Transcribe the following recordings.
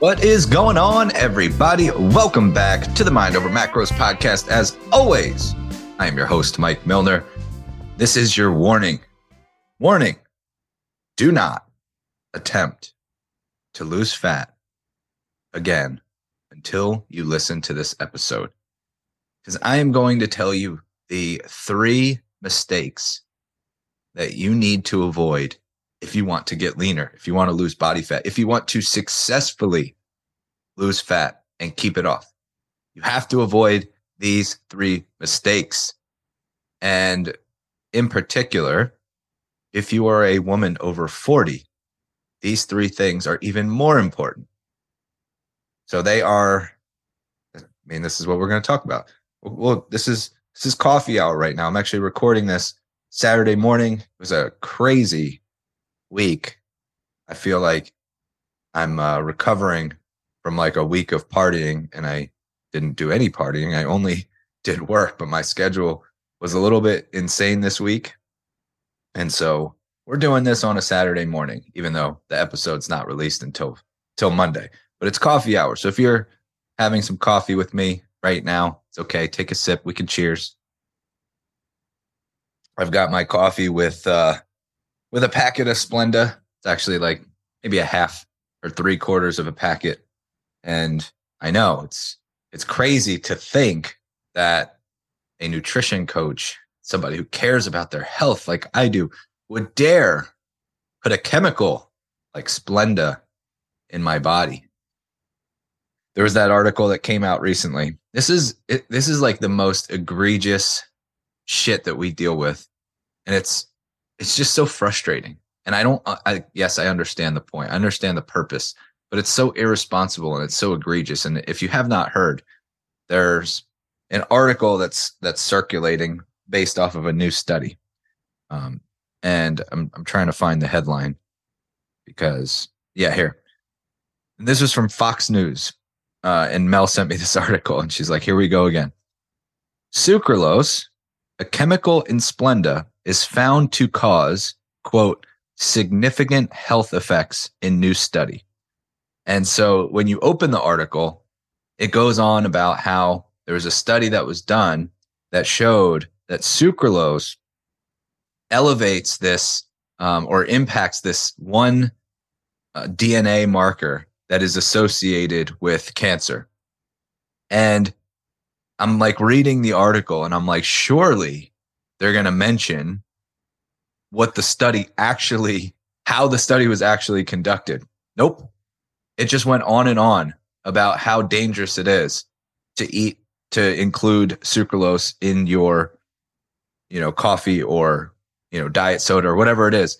What is going on, everybody? Welcome back to the Mind Over Macros podcast. As always, I am your host, Mike Milner. This is your warning. Warning do not attempt to lose fat again until you listen to this episode. Because I am going to tell you the three mistakes that you need to avoid if you want to get leaner, if you want to lose body fat, if you want to successfully lose fat and keep it off. You have to avoid these three mistakes. And in particular, if you are a woman over 40, these three things are even more important. So they are, I mean, this is what we're going to talk about. Well, this is this is coffee hour right now. I'm actually recording this Saturday morning. It was a crazy week. I feel like I'm uh, recovering from like a week of partying, and I didn't do any partying. I only did work, but my schedule was a little bit insane this week. And so we're doing this on a Saturday morning, even though the episode's not released until till Monday. But it's coffee hour. So if you're having some coffee with me right now, it's okay. Take a sip. We can cheers. I've got my coffee with uh with a packet of Splenda. It's actually like maybe a half or three quarters of a packet. And I know it's it's crazy to think that a nutrition coach, somebody who cares about their health like I do, would dare put a chemical like Splenda in my body. There was that article that came out recently. This is it, this is like the most egregious shit that we deal with, and it's it's just so frustrating. And I don't. I yes, I understand the point. I understand the purpose, but it's so irresponsible and it's so egregious. And if you have not heard, there's an article that's that's circulating based off of a new study. Um, and I'm I'm trying to find the headline because yeah, here. And this was from Fox News. Uh, and Mel sent me this article, and she's like, "Here we go again." Sucralose, a chemical in Splenda, is found to cause quote significant health effects in new study. And so when you open the article, it goes on about how there was a study that was done that showed that sucralose elevates this um, or impacts this one uh, DNA marker that is associated with cancer. And I'm like reading the article and I'm like, surely they're going to mention what the study actually, how the study was actually conducted. Nope. It just went on and on about how dangerous it is to eat, to include sucralose in your, you know, coffee or you know, diet soda or whatever it is.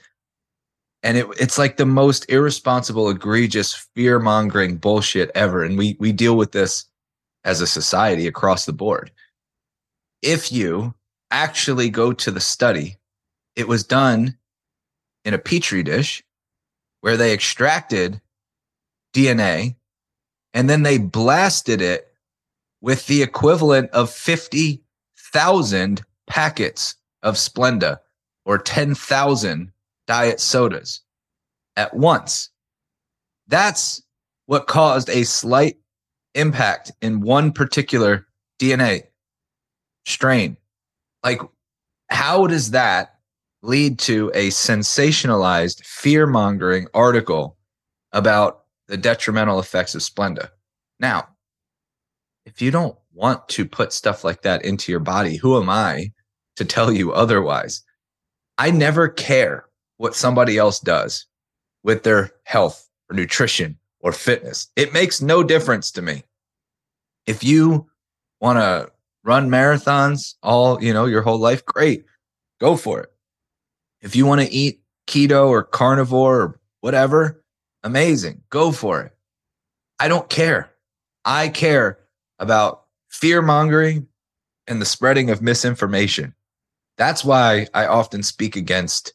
And it, it's like the most irresponsible, egregious, fear mongering bullshit ever. And we, we deal with this as a society across the board. If you actually go to the study, it was done in a petri dish where they extracted DNA and then they blasted it with the equivalent of 50,000 packets of Splenda or 10,000 diet sodas at once. That's what caused a slight impact in one particular DNA strain. Like, how does that lead to a sensationalized, fear mongering article about the detrimental effects of Splenda? Now, if you don't want to put stuff like that into your body, who am I to tell you otherwise? I never care what somebody else does with their health or nutrition or fitness. It makes no difference to me. If you want to run marathons all, you know, your whole life, great. Go for it. If you want to eat keto or carnivore or whatever, amazing. Go for it. I don't care. I care about fear mongering and the spreading of misinformation. That's why I often speak against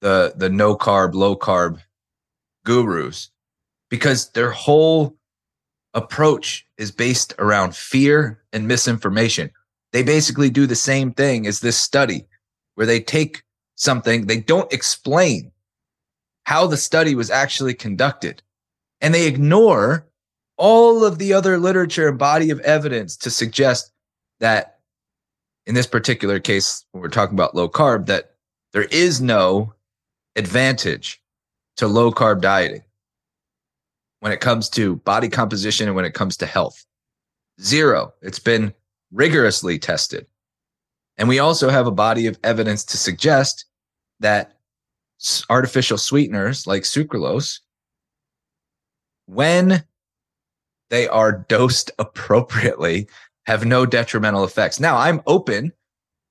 the the no carb, low carb gurus because their whole approach is based around fear and misinformation. They basically do the same thing as this study where they take something, they don't explain how the study was actually conducted. And they ignore all of the other literature and body of evidence to suggest that in this particular case, when we're talking about low carb, that there is no advantage to low carb dieting when it comes to body composition and when it comes to health. Zero. It's been rigorously tested. And we also have a body of evidence to suggest that artificial sweeteners like sucralose, when they are dosed appropriately, have no detrimental effects. Now, I'm open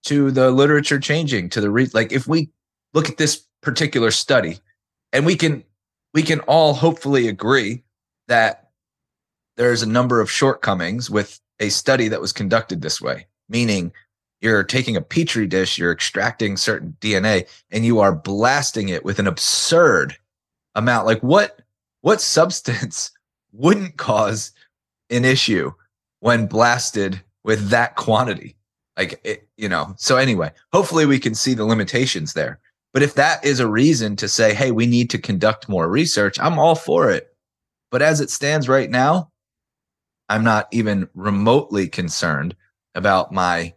to the literature changing to the re- like if we look at this particular study and we can we can all hopefully agree that there's a number of shortcomings with a study that was conducted this way, meaning you're taking a petri dish, you're extracting certain DNA, and you are blasting it with an absurd amount. Like what what substance wouldn't cause an issue when blasted with that quantity? Like it, you know. So anyway, hopefully we can see the limitations there. But if that is a reason to say, hey, we need to conduct more research, I'm all for it. But as it stands right now, I'm not even remotely concerned about my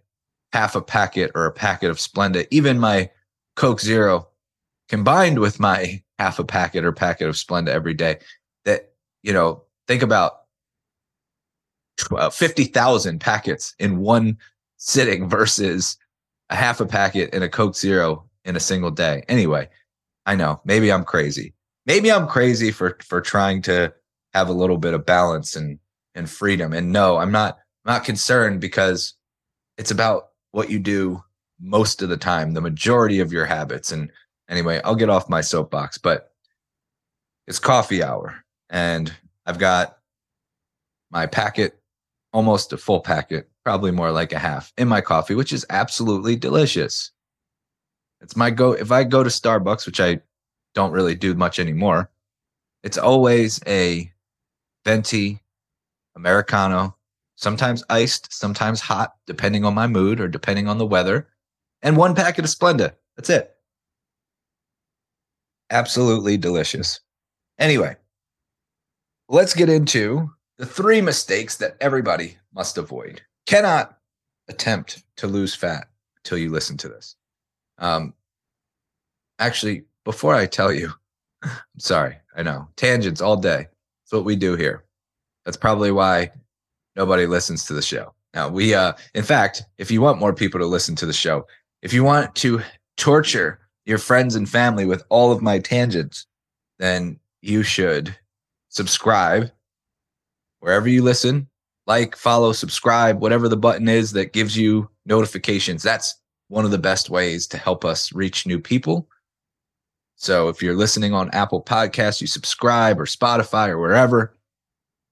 half a packet or a packet of Splenda, even my Coke Zero combined with my half a packet or packet of Splenda every day. That, you know, think about uh, 50,000 packets in one sitting versus a half a packet and a Coke Zero in a single day. Anyway, I know maybe I'm crazy. Maybe I'm crazy for for trying to have a little bit of balance and and freedom. And no, I'm not not concerned because it's about what you do most of the time, the majority of your habits. And anyway, I'll get off my soapbox, but it's coffee hour and I've got my packet, almost a full packet, probably more like a half in my coffee, which is absolutely delicious. It's my go. If I go to Starbucks, which I don't really do much anymore, it's always a venti Americano sometimes iced, sometimes hot, depending on my mood or depending on the weather, and one packet of Splenda. That's it. Absolutely delicious. Anyway, let's get into the three mistakes that everybody must avoid. Cannot attempt to lose fat until you listen to this. Um, actually, before I tell you, I'm sorry, I know tangents all day. That's what we do here. That's probably why nobody listens to the show. Now, we, uh, in fact, if you want more people to listen to the show, if you want to torture your friends and family with all of my tangents, then you should subscribe wherever you listen, like, follow, subscribe, whatever the button is that gives you notifications. That's one of the best ways to help us reach new people. So if you're listening on Apple Podcasts, you subscribe or Spotify or wherever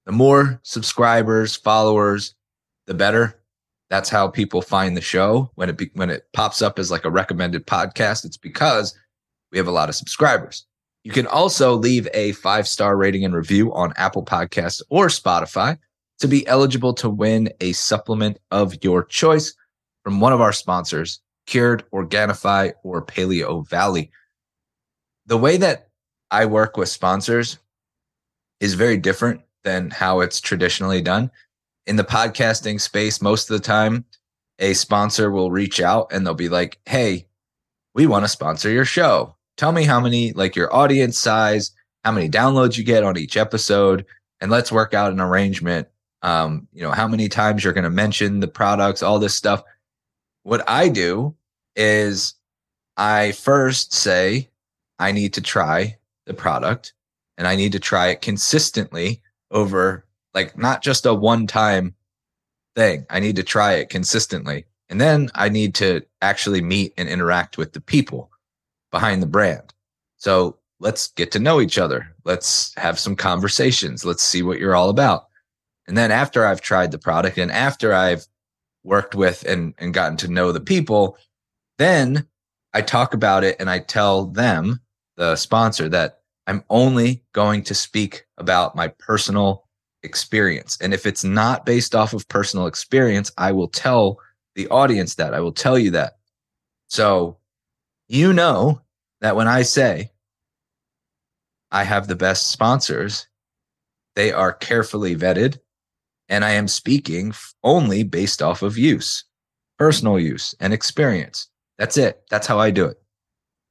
the more subscribers, followers, the better. That's how people find the show when it be, when it pops up as like a recommended podcast. It's because we have a lot of subscribers. You can also leave a five star rating and review on Apple Podcasts or Spotify to be eligible to win a supplement of your choice from one of our sponsors, Cured, Organifi, or Paleo Valley. The way that I work with sponsors is very different than how it's traditionally done. In the podcasting space, most of the time, a sponsor will reach out and they'll be like, Hey, we want to sponsor your show. Tell me how many, like your audience size, how many downloads you get on each episode, and let's work out an arrangement. Um, you know, how many times you're going to mention the products, all this stuff. What I do is I first say, I need to try the product and I need to try it consistently over like not just a one time thing. I need to try it consistently. And then I need to actually meet and interact with the people behind the brand. So let's get to know each other. Let's have some conversations. Let's see what you're all about. And then after I've tried the product and after I've worked with and, and gotten to know the people, then I talk about it and I tell them, the sponsor, that I'm only going to speak about my personal experience. And if it's not based off of personal experience, I will tell the audience that. I will tell you that. So you know that when I say I have the best sponsors, They are carefully vetted. And I am speaking only based off of use, personal use and experience. That's it. That's how I do it.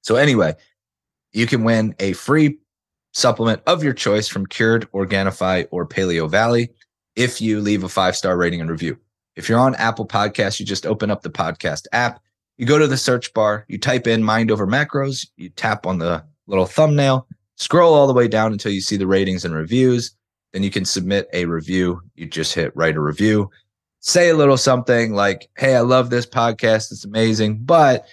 So, anyway, you can win a free supplement of your choice from Cured, Organifi, or Paleo Valley if you leave a five star rating and review. If you're on Apple Podcasts, you just open up the podcast app, you go to the search bar, you type in mind over macros, you tap on the little thumbnail, scroll all the way down until you see the ratings and reviews. Then you can submit a review. You just hit write a review. Say a little something like, Hey, I love this podcast. It's amazing, but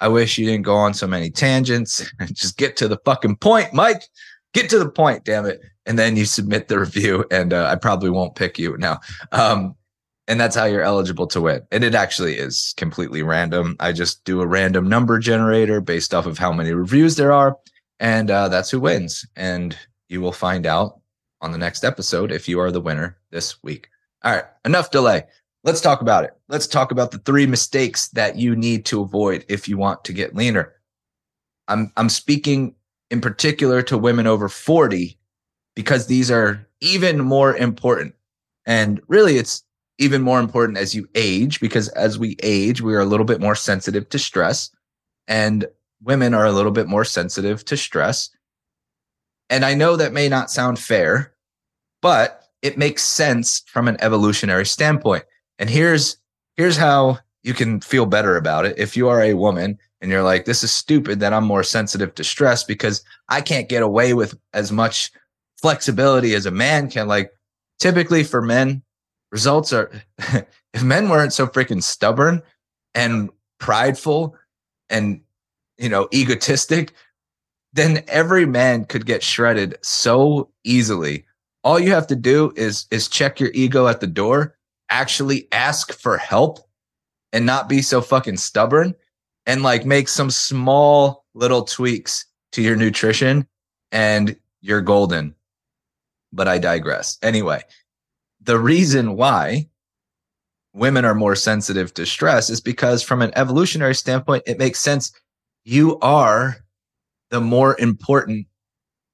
I wish you didn't go on so many tangents. and just get to the fucking point, Mike. Get to the point, damn it. And then you submit the review, and uh, I probably won't pick you now. Um, and that's how you're eligible to win. And it actually is completely random. I just do a random number generator based off of how many reviews there are, and uh, that's who wins. And you will find out on the next episode if you are the winner this week. All right, enough delay. Let's talk about it. Let's talk about the three mistakes that you need to avoid if you want to get leaner. I'm I'm speaking in particular to women over 40 because these are even more important. And really it's even more important as you age because as we age, we are a little bit more sensitive to stress and women are a little bit more sensitive to stress. And I know that may not sound fair, but it makes sense from an evolutionary standpoint. And here's here's how you can feel better about it. If you are a woman and you're like, this is stupid that I'm more sensitive to stress because I can't get away with as much flexibility as a man can. Like typically for men, results are if men weren't so freaking stubborn and prideful and you know egotistic, then every man could get shredded so easily all you have to do is is check your ego at the door, actually ask for help and not be so fucking stubborn and like make some small little tweaks to your nutrition and you're golden. But I digress. Anyway, the reason why women are more sensitive to stress is because from an evolutionary standpoint, it makes sense. You are the more important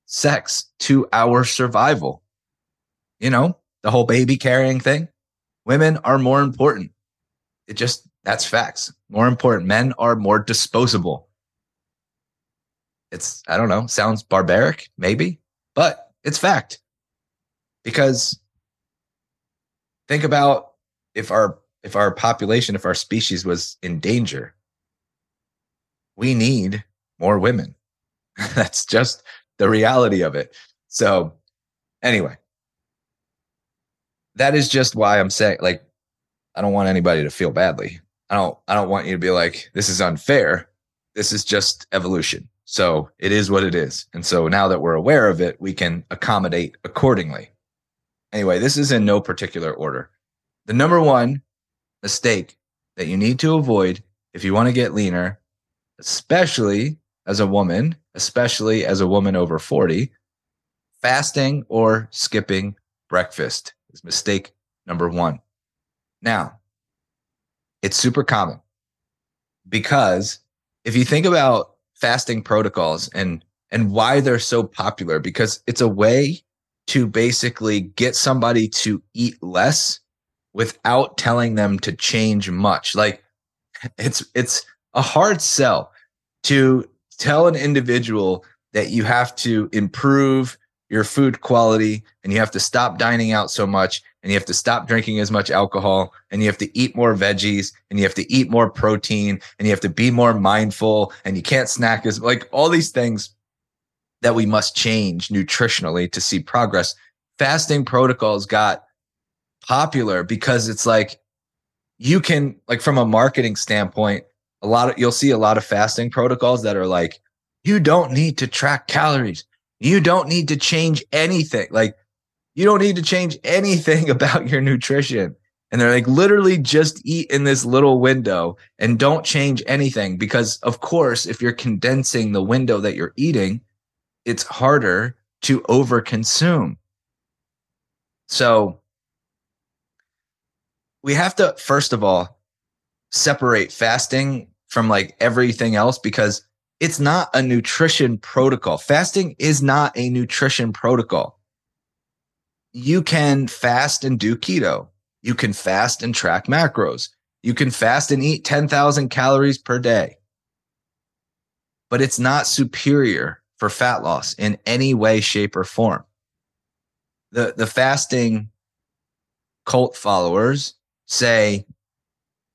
sex to our survival you know, the whole baby carrying thing. Women are more important. It just, that's facts. More important. Men are more disposable. It's, I don't know, sounds barbaric, maybe, but it's fact. Because think about if our if our population, if our species was in danger, we need more women. That's just the reality of it. So, anyway, that is just why I'm saying like I don't want anybody to feel badly. I don't I don't want you to be like this is unfair. This is just evolution. So it is what it is. And so now that we're aware of it, we can accommodate accordingly. Anyway, this is in no particular order. The number one mistake that you need to avoid if you want to get leaner, especially as a woman, especially as a woman over 40, fasting or skipping breakfast is mistake number one. Now, it's super common because if you think about fasting protocols and and why they're so popular because it's a way to basically get somebody to eat less without telling them to change much like it's it's a hard sell to tell an individual that you have to improve your food quality and you have to stop dining out so much and you have to stop drinking as much alcohol and you have to eat more veggies and you have to eat more protein and you have to be more mindful and you can't snack as like all these things that we must change nutritionally to see progress. Fasting protocols got popular because it's like you can like from a marketing standpoint, a lot of you'll see a lot of fasting protocols that are like you don't need to track calories you don't need to change anything. Like, you don't need to change anything about your nutrition. And they're like, literally just eat in this little window and don't change anything. Because, of course, if you're condensing the window that you're eating, it's harder to overconsume. So, we have to, first of all, separate fasting from like everything else because it's not a nutrition protocol. Fasting is not a nutrition protocol. you can fast and do keto. You can fast and track macros. You can fast and eat 10,000 calories per day. But it's not superior for fat loss in any way, shape, or form. The, the fasting cult followers say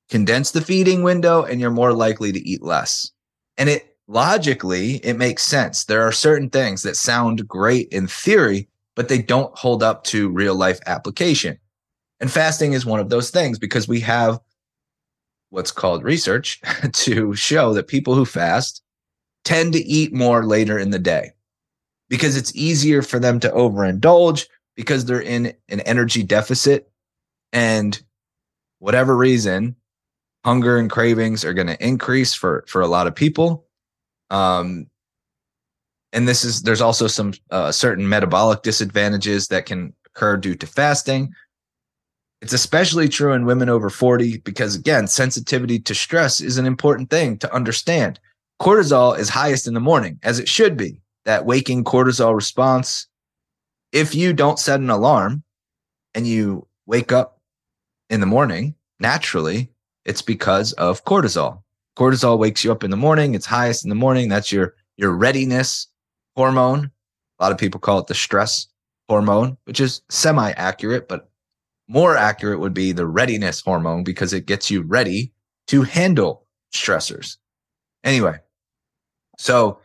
condense the feeding window and you're more likely to eat less. And it logically, it makes sense. There are certain things that sound great in theory, but they don't hold up to real life application. And fasting is one of those things because we have what's called research to show that people who fast tend to eat more later in the day because it's easier for them to overindulge because they're in an energy deficit and whatever reason hunger and cravings are going to increase for for a lot of people um and this is there's also some uh, certain metabolic disadvantages that can occur due to fasting. It's especially true in women over 40 because again sensitivity to stress is an important thing to understand. Cortisol is highest in the morning as it should be. That waking cortisol response if you don't set an alarm and you wake up in the morning naturally it's because of cortisol. Cortisol wakes you up in the morning. It's highest in the morning. That's your your readiness hormone. A lot of people call it the stress hormone, which is semi accurate, but more accurate would be the readiness hormone because it gets you ready to handle stressors. Anyway, so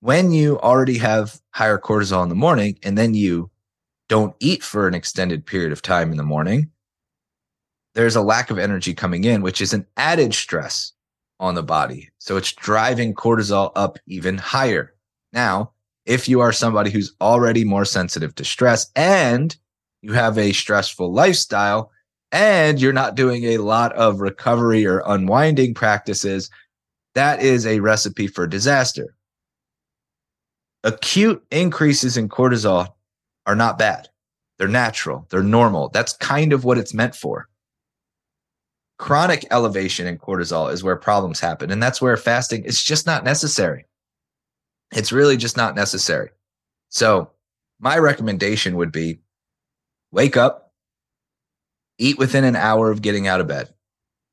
when you already have higher cortisol in the morning and then you don't eat for an extended period of time in the morning, there's a lack of energy coming in, which is an added stress on the body. So it's driving cortisol up even higher. Now, if you are somebody who's already more sensitive to stress and you have a stressful lifestyle and you're not doing a lot of recovery or unwinding practices, that is a recipe for disaster. Acute increases in cortisol are not bad. They're natural. They're normal. That's kind of what it's meant for chronic elevation in cortisol is where problems happen. And that's where fasting is just not necessary. It's really just not necessary. So, my recommendation would be wake up, eat within an hour of getting out of bed,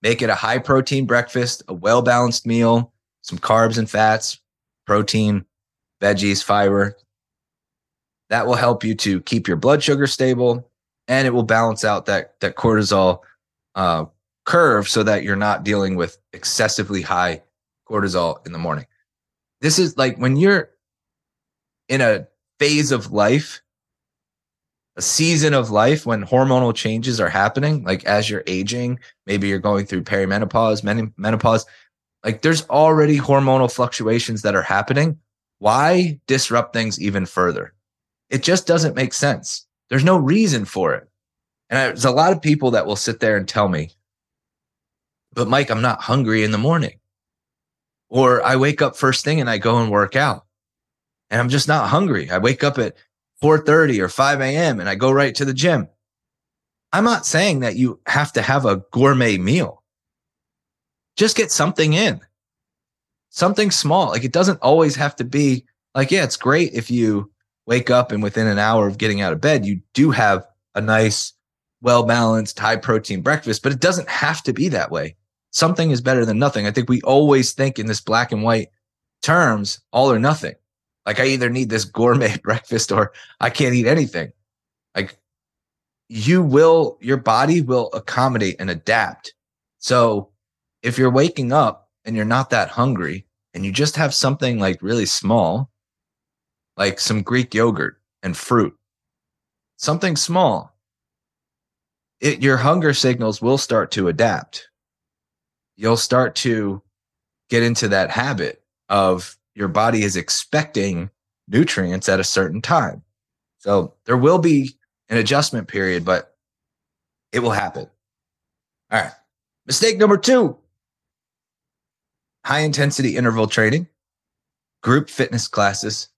make it a high protein breakfast, a well balanced meal, some carbs and fats, protein, veggies, fiber. That will help you to keep your blood sugar stable and it will balance out that, that cortisol uh, curve so that you're not dealing with excessively high cortisol in the morning. This is like when you're in a phase of life, a season of life when hormonal changes are happening, like as you're aging, maybe you're going through perimenopause, menopause, like there's already hormonal fluctuations that are happening. Why disrupt things even further? It just doesn't make sense. There's no reason for it. And there's a lot of people that will sit there and tell me, but Mike, I'm not hungry in the morning. Or I wake up first thing and I go and work out and I'm just not hungry. I wake up at 4:30 or 5 a.m. and I go right to the gym. I'm not saying that you have to have a gourmet meal. Just get something in. Something small. Like it doesn't always have to be like, yeah, it's great if you wake up and within an hour of getting out of bed, you do have a nice, well balanced, high protein breakfast, but it doesn't have to be that way something is better than nothing. I think we always think in this black and white terms, all or nothing. Like I either need this gourmet breakfast or I can't eat anything. Like you will, your body will accommodate and adapt. So if you're waking up and you're not that hungry and you just have something like really small, like some Greek yogurt and fruit, something small, it, your hunger signals will start to adapt you'll start to get into that habit of your body is expecting nutrients at a certain time. So there will be an adjustment period, but it will happen. All right. Mistake number two high intensity interval training, group fitness classes,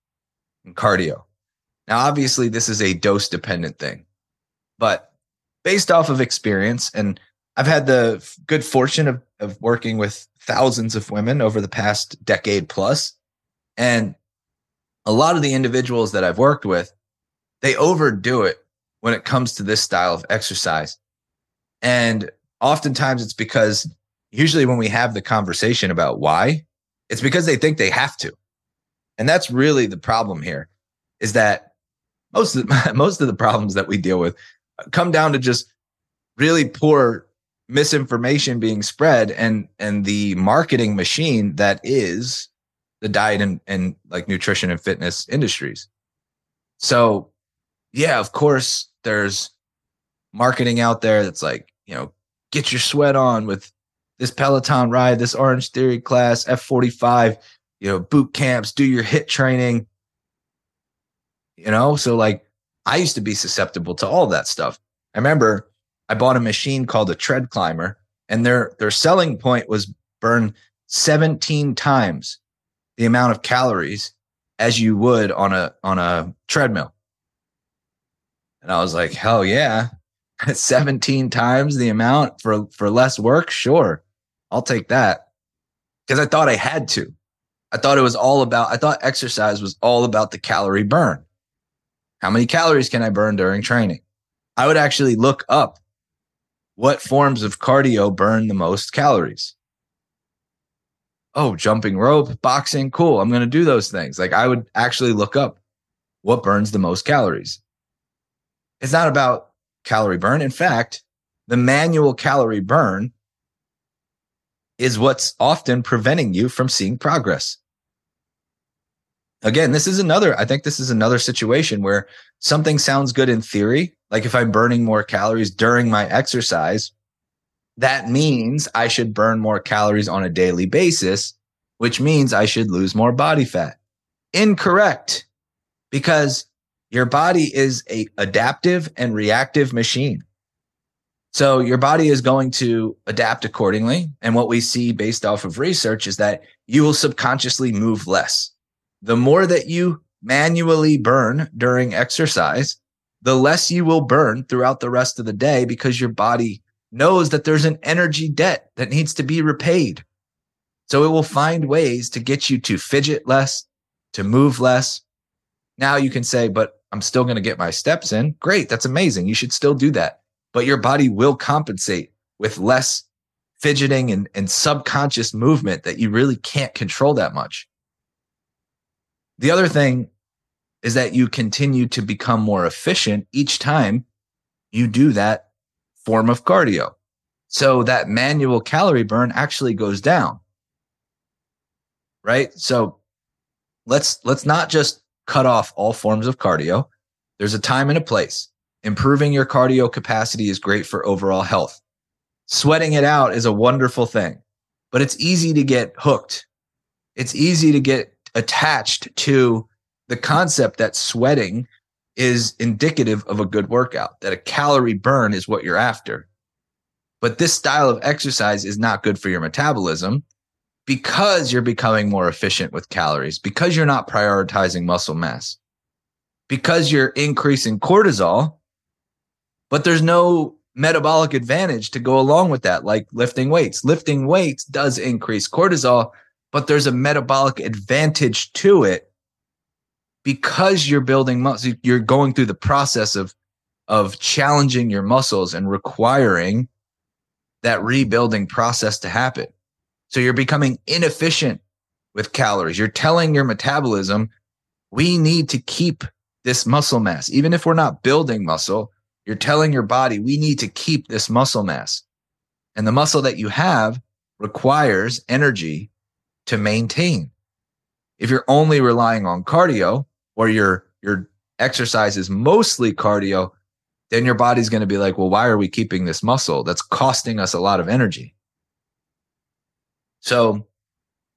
and cardio. Now, obviously, this is a dose dependent thing, but based off of experience, and I've had the good fortune of, of working with thousands of women over the past decade plus, And a lot of the individuals that I've worked with, they overdo it when it comes to this style of exercise. And oftentimes it's because usually when we have the conversation about why, it's because they think they have to. And that's really the problem here is that most of the, most of the problems that we deal with come down to just really poor misinformation being spread and and the marketing machine that is the diet and, and like nutrition and fitness industries. So yeah, of course there's marketing out there that's like, you know, get your sweat on with this Peloton ride, this Orange Theory class, F45, you know, boot camps, do your HIIT training. You know, so like I used to be susceptible to all that stuff. I remember I bought a machine called a tread climber, and their their selling point was burn 17 times the amount of calories as you would on a on a treadmill. And I was like, hell yeah. 17 times the amount for for less work? Sure. I'll take that. Because I thought I had to. I thought it was all about I thought exercise was all about the calorie burn. How many calories can I burn during training? I would actually look up what forms of cardio burn the most calories. Oh, jumping rope, boxing, cool. I'm going to do those things. Like I would actually look up what burns the most calories. It's not about calorie burn. In fact, the manual calorie burn is what's often preventing you from seeing progress again, this is another, I think this is another situation where something sounds good in theory. Like if I'm burning more calories during my exercise, that means I should burn more calories on a daily basis, which means I should lose more body fat. Incorrect because your body is a adaptive and reactive machine. So your body is going to adapt accordingly. And what we see based off of research is that you will subconsciously move less the more that you manually burn during exercise, the less you will burn throughout the rest of the day because your body knows that there's an energy debt that needs to be repaid. So it will find ways to get you to fidget less, to move less. Now you can say, but I'm still going to get my steps in. Great. That's amazing. You should still do that. But your body will compensate with less fidgeting and, and subconscious movement that you really can't control that much. The other thing is that you continue to become more efficient each time you do that form of cardio. So that manual calorie burn actually goes down. Right? So let's let's not just cut off all forms of cardio. There's a time and a place. Improving your cardio capacity is great for overall health. Sweating it out is a wonderful thing, but it's easy to get hooked. It's easy to get attached to the concept that sweating is indicative of a good workout, that a calorie burn is what you're after. But this style of exercise is not good for your metabolism because you're becoming more efficient with calories, because you're not prioritizing muscle mass, because you're increasing cortisol, but there's no metabolic advantage to go along with that, like lifting weights. Lifting weights does increase cortisol, but there's a metabolic advantage to it because you're building muscle. You're going through the process of, of challenging your muscles and requiring that rebuilding process to happen. So you're becoming inefficient with calories. You're telling your metabolism, we need to keep this muscle mass. Even if we're not building muscle, you're telling your body, we need to keep this muscle mass. And the muscle that you have requires energy to maintain. If you're only relying on cardio or your your exercise is mostly cardio, then your body's going to be like, well, why are we keeping this muscle? That's costing us a lot of energy. So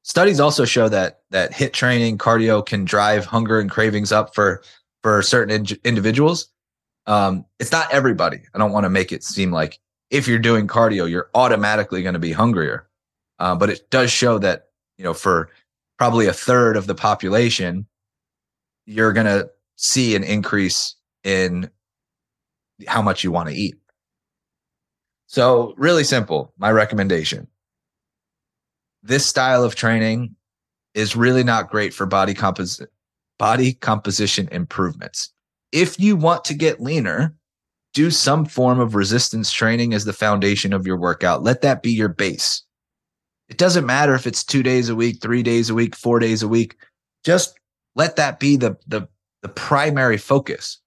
studies also show that that HIIT training cardio can drive hunger and cravings up for for certain in- individuals. Um, it's not everybody. I don't want to make it seem like if you're doing cardio, you're automatically going to be hungrier. Uh, but it does show that you know, for probably a third of the population, you're going to see an increase in how much you want to eat. So, really simple, my recommendation. This style of training is really not great for body composition body composition improvements. If you want to get leaner, do some form of resistance training as the foundation of your workout. Let that be your base. It doesn't matter if it's two days a week, three days a week, four days a week. Just let that be the, the, the primary focus.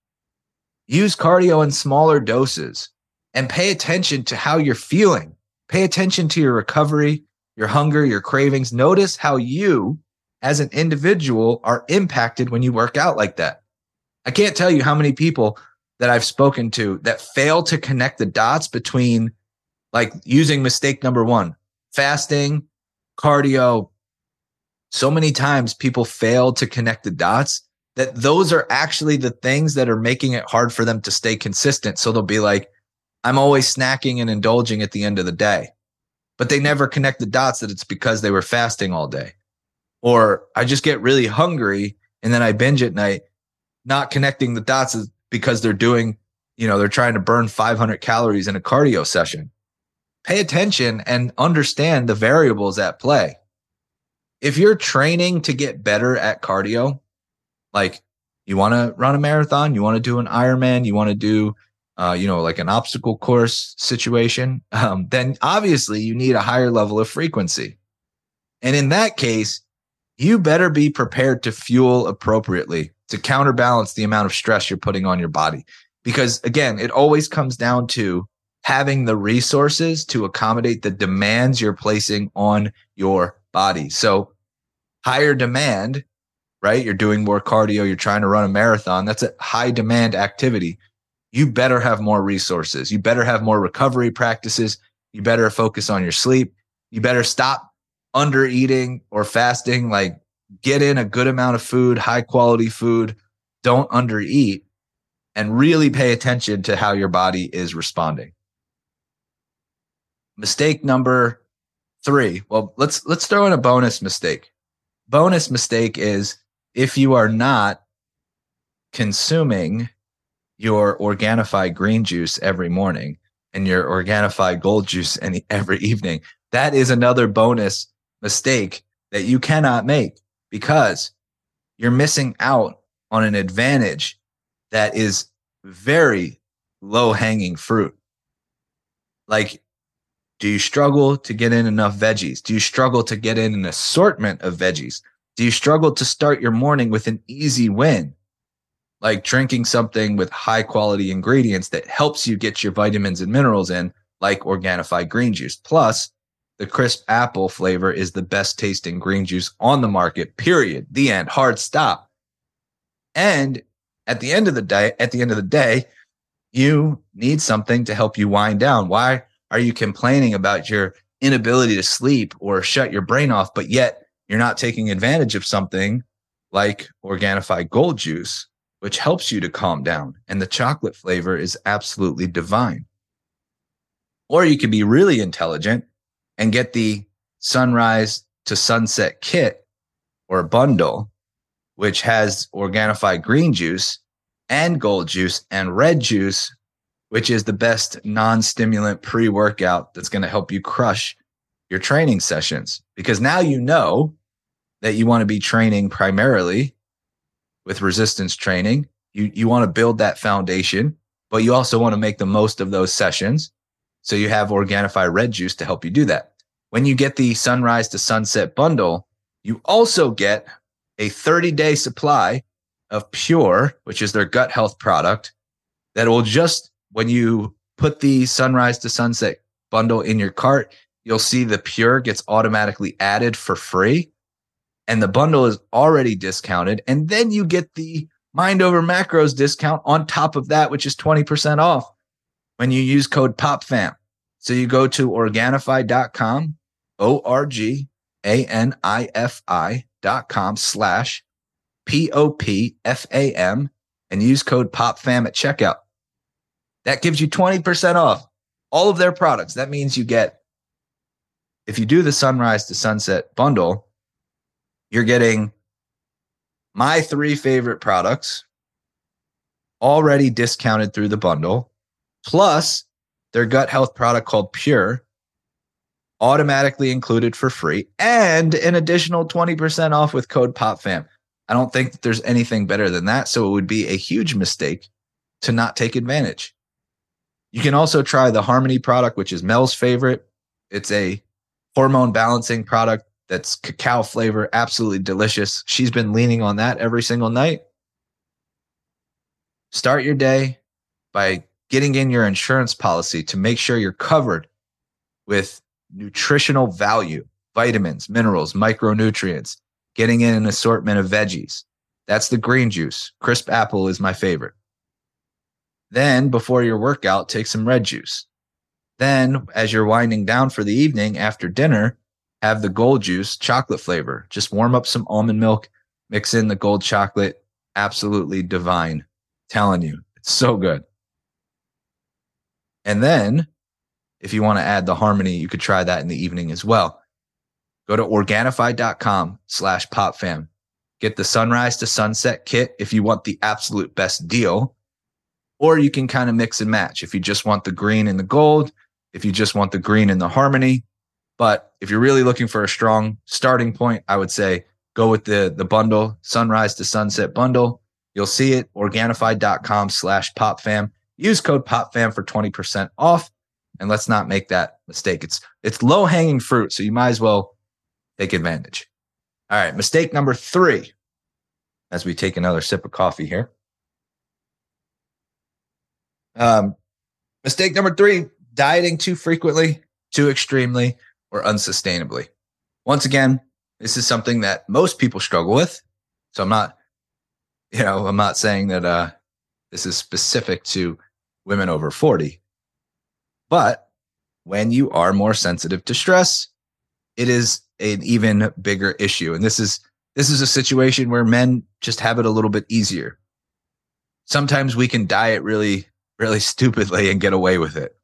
Use cardio in smaller doses and pay attention to how you're feeling. Pay attention to your recovery, your hunger, your cravings. Notice how you, as an individual, are impacted when you work out like that. I can't tell you how many people that I've spoken to that fail to connect the dots between like using mistake number one, fasting, cardio. So many times people fail to connect the dots that those are actually the things that are making it hard for them to stay consistent. So they'll be like, I'm always snacking and indulging at the end of the day. But they never connect the dots that it's because they were fasting all day. Or I just get really hungry and then I binge at night, not connecting the dots is because they're doing, you know, they're trying to burn 500 calories in a cardio session. Pay attention and understand the variables at play. If you're training to get better at cardio, like you want to run a marathon, you want to do an Ironman, you want to do uh, you know, like an obstacle course situation, um, then obviously you need a higher level of frequency. And in that case, you better be prepared to fuel appropriately to counterbalance the amount of stress you're putting on your body. Because again, it always comes down to having the resources to accommodate the demands you're placing on your body. So higher demand, right? You're doing more cardio, you're trying to run a marathon. That's a high demand activity you better have more resources. You better have more recovery practices. You better focus on your sleep. You better stop under eating or fasting. Like get in a good amount of food, high quality food. Don't under eat and really pay attention to how your body is responding. Mistake number three. Well, let's, let's throw in a bonus mistake. Bonus mistake is if you are not consuming your Organifi green juice every morning and your Organifi gold juice any, every evening. That is another bonus mistake that you cannot make because you're missing out on an advantage that is very low hanging fruit. Like, do you struggle to get in enough veggies? Do you struggle to get in an assortment of veggies? Do you struggle to start your morning with an easy win? like drinking something with high quality ingredients that helps you get your vitamins and minerals in, like Organifi green juice. Plus, the crisp apple flavor is the best tasting green juice on the market, period. The end, hard stop. And at the end of the day, at the end of the day, you need something to help you wind down. Why are you complaining about your inability to sleep or shut your brain off, but yet you're not taking advantage of something like Organifi gold juice which helps you to calm down. And the chocolate flavor is absolutely divine. Or you can be really intelligent and get the sunrise to sunset kit or bundle, which has Organifi green juice and gold juice and red juice, which is the best non stimulant pre workout that's going to help you crush your training sessions. Because now you know that you want to be training primarily with resistance training. You, you want to build that foundation, but you also want to make the most of those sessions. So you have Organifi Red Juice to help you do that. When you get the Sunrise to Sunset bundle, you also get a 30 day supply of Pure, which is their gut health product that will just, when you put the Sunrise to Sunset bundle in your cart, you'll see the Pure gets automatically added for free and the bundle is already discounted. And then you get the Mind Over Macros discount on top of that, which is 20% off when you use code POPFAM. So you go to Organifi.com, O R G A N I F I.com slash P O P F A M and use code POPFAM at checkout. That gives you 20% off all of their products. That means you get, if you do the sunrise to sunset bundle, you're getting my three favorite products already discounted through the bundle, plus their gut health product called Pure, automatically included for free, and an additional 20% off with code POPFAM. I don't think that there's anything better than that. So it would be a huge mistake to not take advantage. You can also try the Harmony product, which is Mel's favorite. It's a hormone balancing product that's cacao flavor, absolutely delicious. She's been leaning on that every single night. Start your day by getting in your insurance policy to make sure you're covered with nutritional value, vitamins, minerals, micronutrients, getting in an assortment of veggies. That's the green juice. Crisp apple is my favorite. Then, before your workout, take some red juice. Then, as you're winding down for the evening after dinner, have the gold juice, chocolate flavor. Just warm up some almond milk, mix in the gold chocolate. Absolutely divine. Telling you, it's so good. And then, if you want to add the harmony, you could try that in the evening as well. Go to organifi.com slash popfam. Get the sunrise to sunset kit if you want the absolute best deal. Or you can kind of mix and match if you just want the green and the gold, if you just want the green and the harmony, but if you're really looking for a strong starting point, I would say go with the the bundle, sunrise to sunset bundle. You'll see it organifi.com slash popfam. Use code popfam for 20% off. And let's not make that mistake. It's it's low hanging fruit, so you might as well take advantage. All right, mistake number three, as we take another sip of coffee here. Um, mistake number three: dieting too frequently, too extremely, or unsustainably. Once again, this is something that most people struggle with. So I'm not, you know, I'm not saying that uh, this is specific to women over 40. But when you are more sensitive to stress, it is an even bigger issue. And this is this is a situation where men just have it a little bit easier. Sometimes we can diet really, really stupidly and get away with it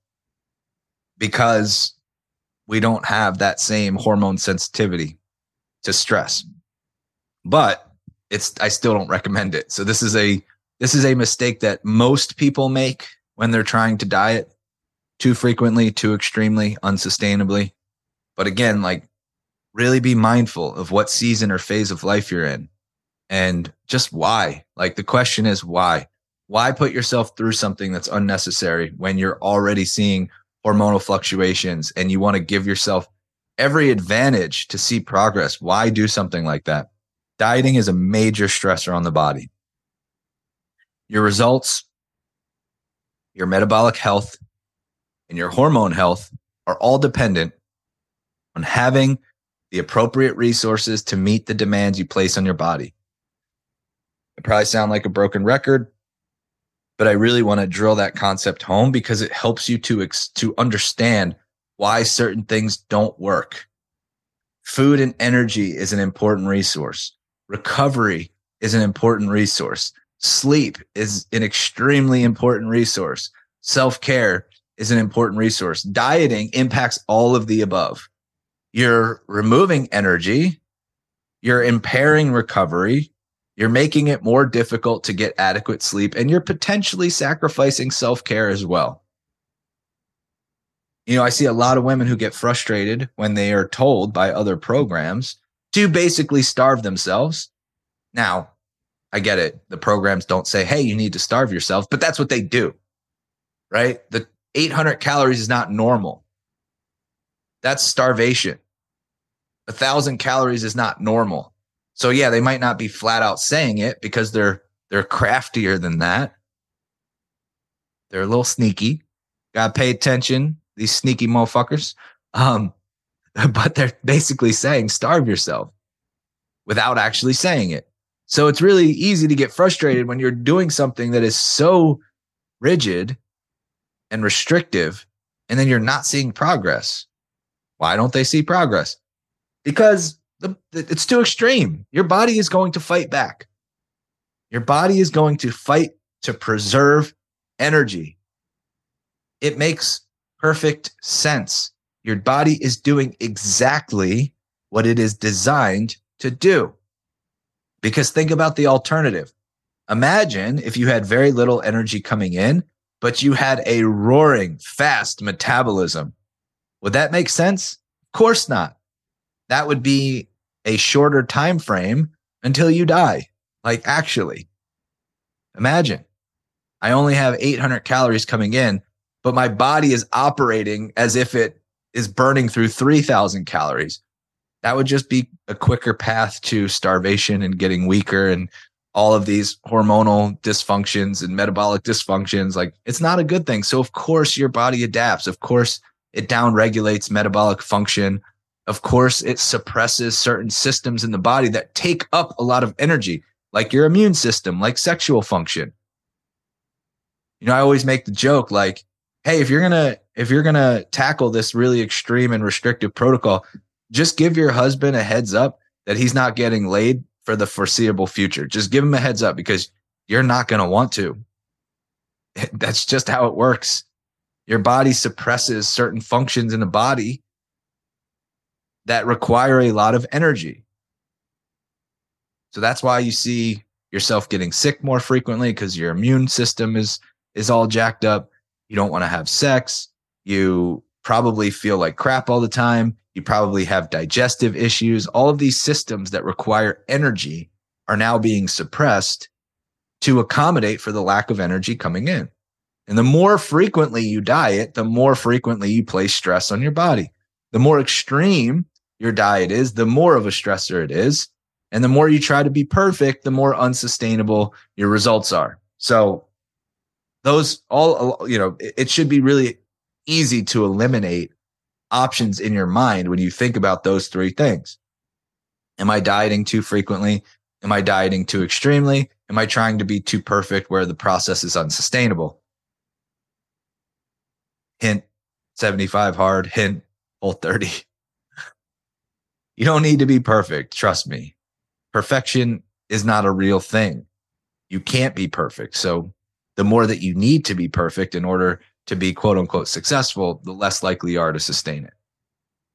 because we don't have that same hormone sensitivity to stress. But it's I still don't recommend it. So this is a this is a mistake that most people make when they're trying to diet too frequently, too extremely, unsustainably. But again, like really be mindful of what season or phase of life you're in and just why. Like the question is why? Why put yourself through something that's unnecessary when you're already seeing hormonal fluctuations and you want to give yourself every advantage to see progress, why do something like that? Dieting is a major stressor on the body. Your results, your metabolic health, and your hormone health are all dependent on having the appropriate resources to meet the demands you place on your body. It probably sound like a broken record, but I really want to drill that concept home because it helps you to ex- to understand why certain things don't work. Food and energy is an important resource. Recovery is an important resource. Sleep is an extremely important resource. Self-care is an important resource. Dieting impacts all of the above. You're removing energy, you're impairing recovery, you're making it more difficult to get adequate sleep, and you're potentially sacrificing self care as well. You know, I see a lot of women who get frustrated when they are told by other programs to basically starve themselves. Now, I get it. The programs don't say, hey, you need to starve yourself, but that's what they do, right? The 800 calories is not normal. That's starvation. A thousand calories is not normal. So yeah, they might not be flat out saying it because they're they're craftier than that. They're a little sneaky. Gotta pay attention, these sneaky motherfuckers. Um, but they're basically saying starve yourself without actually saying it. So it's really easy to get frustrated when you're doing something that is so rigid and restrictive, and then you're not seeing progress. Why don't they see progress? Because the, it's too extreme. Your body is going to fight back. Your body is going to fight to preserve energy. It makes perfect sense. Your body is doing exactly what it is designed to do. Because think about the alternative. Imagine if you had very little energy coming in, but you had a roaring fast metabolism. Would that make sense? Of course not that would be a shorter time frame until you die. Like actually, imagine I only have 800 calories coming in, but my body is operating as if it is burning through 3000 calories. That would just be a quicker path to starvation and getting weaker and all of these hormonal dysfunctions and metabolic dysfunctions. Like it's not a good thing. So, of course, your body adapts. Of course, it downregulates metabolic function. Of course, it suppresses certain systems in the body that take up a lot of energy, like your immune system, like sexual function. You know, I always make the joke like, hey, if you're going to if you're going to tackle this really extreme and restrictive protocol, just give your husband a heads up that he's not getting laid for the foreseeable future. Just give him a heads up because you're not going to want to. That's just how it works. Your body suppresses certain functions in the body that require a lot of energy. So that's why you see yourself getting sick more frequently because your immune system is is all jacked up. You don't want to have sex. You probably feel like crap all the time. You probably have digestive issues. All of these systems that require energy are now being suppressed to accommodate for the lack of energy coming in. And the more frequently you diet, the more frequently you place stress on your body. The more extreme your diet is, the more of a stressor it is. And the more you try to be perfect, the more unsustainable your results are. So those all, you know, it should be really easy to eliminate options in your mind when you think about those three things. Am I dieting too frequently? Am I dieting too extremely? Am I trying to be too perfect where the process is unsustainable? Hint 75 hard, hint whole 30. You don't need to be perfect. Trust me. Perfection is not a real thing. You can't be perfect. So the more that you need to be perfect in order to be quote unquote successful, the less likely you are to sustain it.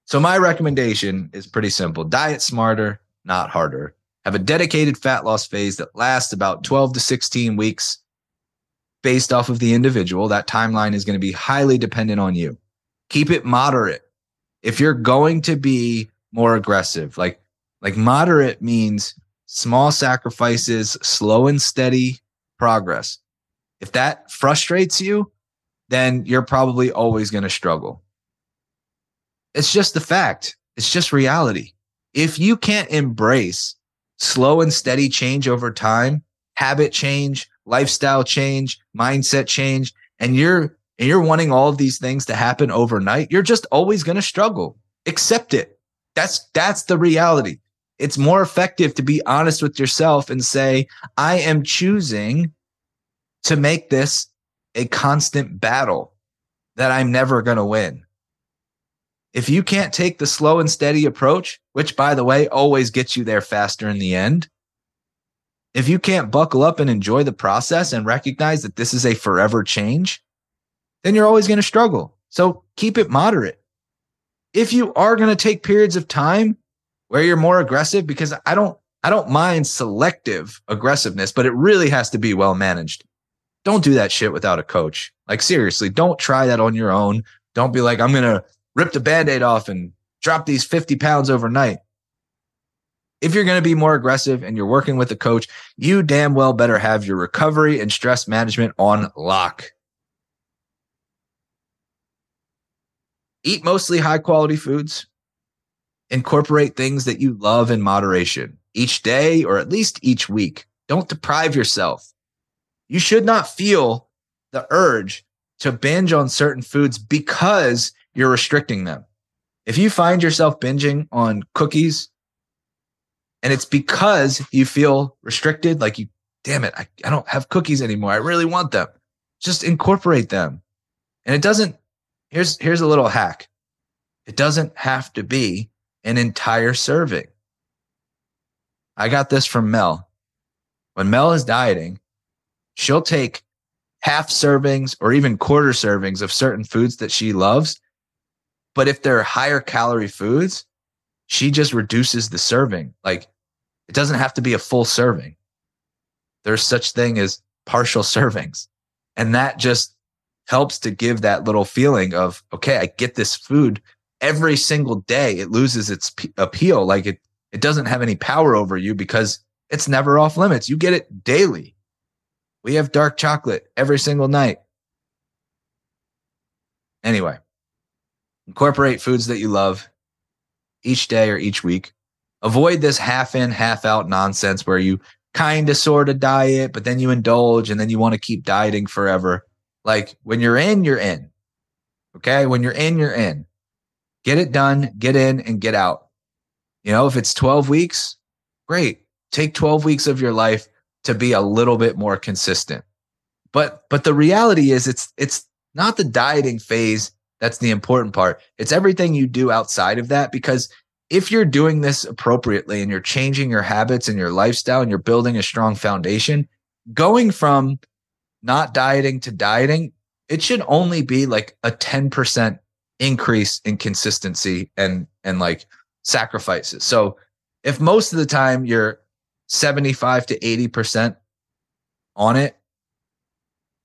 So my recommendation is pretty simple. Diet smarter, not harder. Have a dedicated fat loss phase that lasts about 12 to 16 weeks based off of the individual. That timeline is going to be highly dependent on you. Keep it moderate. If you're going to be more aggressive, like like moderate means small sacrifices, slow and steady progress. If that frustrates you, then you're probably always going to struggle. It's just the fact. It's just reality. If you can't embrace slow and steady change over time, habit change, lifestyle change, mindset change, and you're and you're wanting all of these things to happen overnight, you're just always going to struggle. Accept it. That's that's the reality. It's more effective to be honest with yourself and say, I am choosing to make this a constant battle that I'm never going to win. If you can't take the slow and steady approach, which by the way always gets you there faster in the end, if you can't buckle up and enjoy the process and recognize that this is a forever change, then you're always going to struggle. So keep it moderate. If you are going to take periods of time where you're more aggressive, because I don't, I don't mind selective aggressiveness, but it really has to be well managed. Don't do that shit without a coach. Like seriously, don't try that on your own. Don't be like, I'm going to rip the band-aid off and drop these 50 pounds overnight if you're going to be more aggressive and you're working with a coach, you damn well better have your recovery and stress management on lock. Eat mostly high quality foods. Incorporate things that you love in moderation each day or at least each week. Don't deprive yourself. You should not feel the urge to binge on certain foods because you're restricting them. If you find yourself binging on cookies and it's because you feel restricted, like you, damn it, I, I don't have cookies anymore. I really want them. Just incorporate them. And it doesn't, here's, here's a little hack. It doesn't have to be an entire serving. I got this from Mel. When Mel is dieting, she'll take half servings or even quarter servings of certain foods that she loves. But if they're higher calorie foods, she just reduces the serving. Like it doesn't have to be a full serving. There's such thing as partial servings. And that just helps to give that little feeling of, okay, I get this food every single day. It loses its p- appeal. Like it, it doesn't have any power over you because it's never off limits. You get it daily. We have dark chocolate every single night. Anyway, incorporate foods that you love each day or each week. Avoid this half in, half out nonsense where you kind of sort of diet, but then you indulge and then you want to keep dieting forever. Like when you're in, you're in. Okay. When you're in, you're in. Get it done, get in and get out. You know, if it's 12 weeks, great. Take 12 weeks of your life to be a little bit more consistent. But but the reality is it's it's not the dieting phase that's the important part. It's everything you do outside of that because if you're doing this appropriately and you're changing your habits and your lifestyle and you're building a strong foundation, going from not dieting to dieting, it should only be like a 10% increase in consistency and and like sacrifices. So if most of the time you're 75 to 80% on it,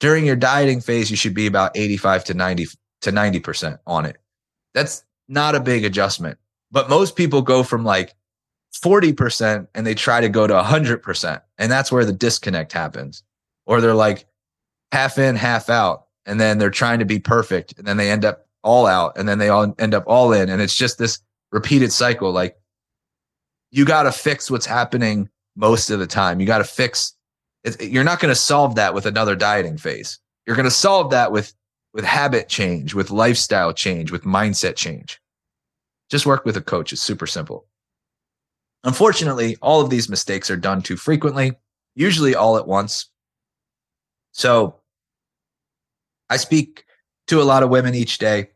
during your dieting phase, you should be about 85 to 90 to 90% on it. That's not a big adjustment. But most people go from like 40% and they try to go to 100%. And that's where the disconnect happens. Or they're like half in, half out. And then they're trying to be perfect. And then they end up all out. And then they all end up all in. And it's just this repeated cycle. Like you got to fix what's happening most of the time. You got to fix you're not going to solve that with another dieting phase. You're going to solve that with with habit change, with lifestyle change, with mindset change. Just work with a coach. It's super simple. Unfortunately, all of these mistakes are done too frequently, usually all at once. So I speak to a lot of women each day,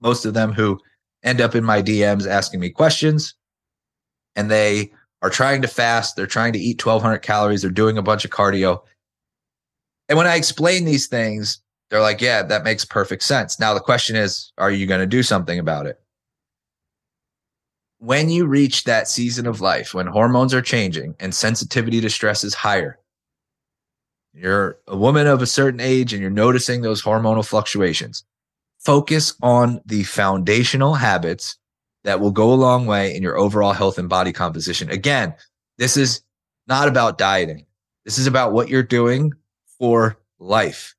most of them who end up in my DMs asking me questions, and they are trying to fast. They're trying to eat 1200 calories. They're doing a bunch of cardio. And when I explain these things, they're like, yeah, that makes perfect sense. Now, the question is, are you going to do something about it? When you reach that season of life, when hormones are changing and sensitivity to stress is higher, you're a woman of a certain age and you're noticing those hormonal fluctuations. Focus on the foundational habits that will go a long way in your overall health and body composition. Again, this is not about dieting. This is about what you're doing for life.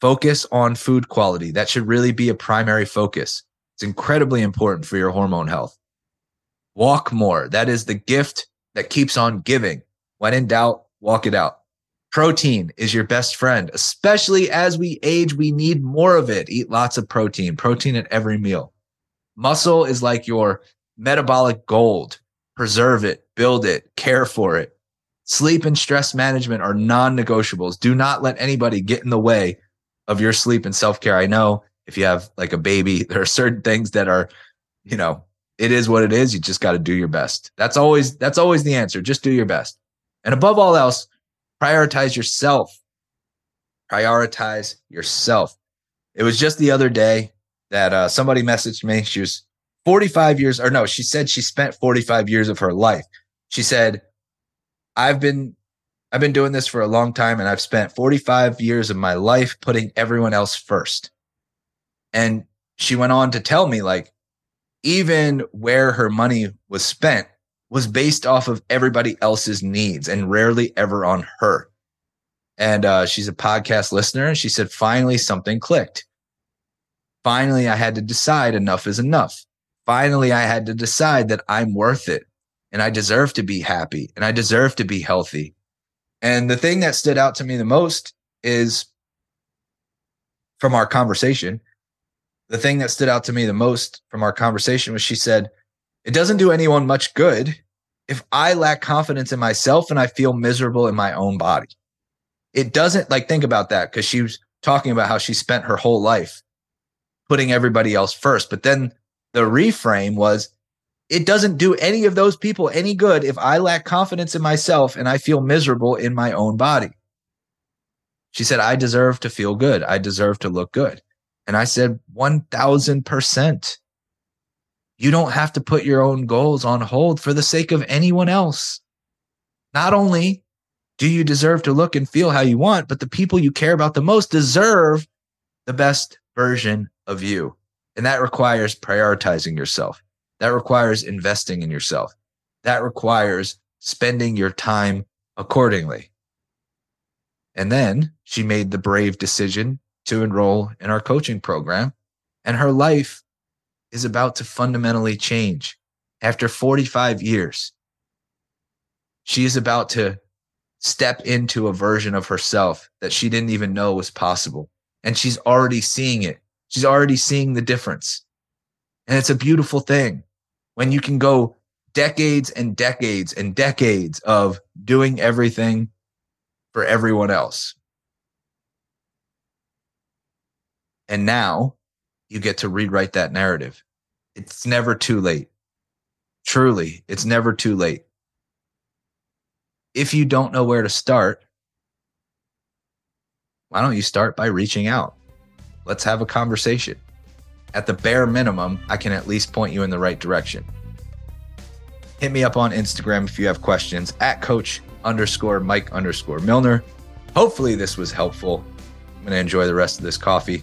Focus on food quality. That should really be a primary focus. It's incredibly important for your hormone health. Walk more. That is the gift that keeps on giving. When in doubt, walk it out. Protein is your best friend, especially as we age. We need more of it. Eat lots of protein, protein at every meal. Muscle is like your metabolic gold. Preserve it, build it, care for it. Sleep and stress management are non negotiables. Do not let anybody get in the way of your sleep and self care. I know if you have like a baby, there are certain things that are, you know, it is what it is. You just got to do your best. That's always, that's always the answer. Just do your best. And above all else, prioritize yourself. Prioritize yourself. It was just the other day that uh, somebody messaged me. She was 45 years, or no, she said she spent 45 years of her life. She said, I've been I've been doing this for a long time and I've spent 45 years of my life putting everyone else first. And she went on to tell me like even where her money was spent was based off of everybody else's needs and rarely ever on her. And uh, she's a podcast listener and she said finally something clicked. Finally, I had to decide enough is enough. Finally, I had to decide that I'm worth it and I deserve to be happy and I deserve to be healthy. And the thing that stood out to me the most is from our conversation. The thing that stood out to me the most from our conversation was she said, It doesn't do anyone much good if I lack confidence in myself and I feel miserable in my own body. It doesn't like think about that because she was talking about how she spent her whole life putting everybody else first. But then the reframe was it doesn't do any of those people any good if I lack confidence in myself and I feel miserable in my own body. She said, I deserve to feel good. I deserve to look good. And I said, 1000%. You don't have to put your own goals on hold for the sake of anyone else. Not only do you deserve to look and feel how you want, but the people you care about the most deserve the best version of you. And that requires prioritizing yourself. That requires investing in yourself. That requires spending your time accordingly. And then she made the brave decision to enroll in our coaching program. And her life is about to fundamentally change after 45 years. She is about to step into a version of herself that she didn't even know was possible. And she's already seeing it. She's already seeing the difference. And it's a beautiful thing when you can go decades and decades and decades of doing everything for everyone else. And now you get to rewrite that narrative. It's never too late. Truly, it's never too late. If you don't know where to start, why don't you start by reaching out? Let's have a conversation. At the bare minimum, I can at least point you in the right direction. Hit me up on Instagram if you have questions at coach underscore Mike underscore Milner. Hopefully, this was helpful. I'm going to enjoy the rest of this coffee,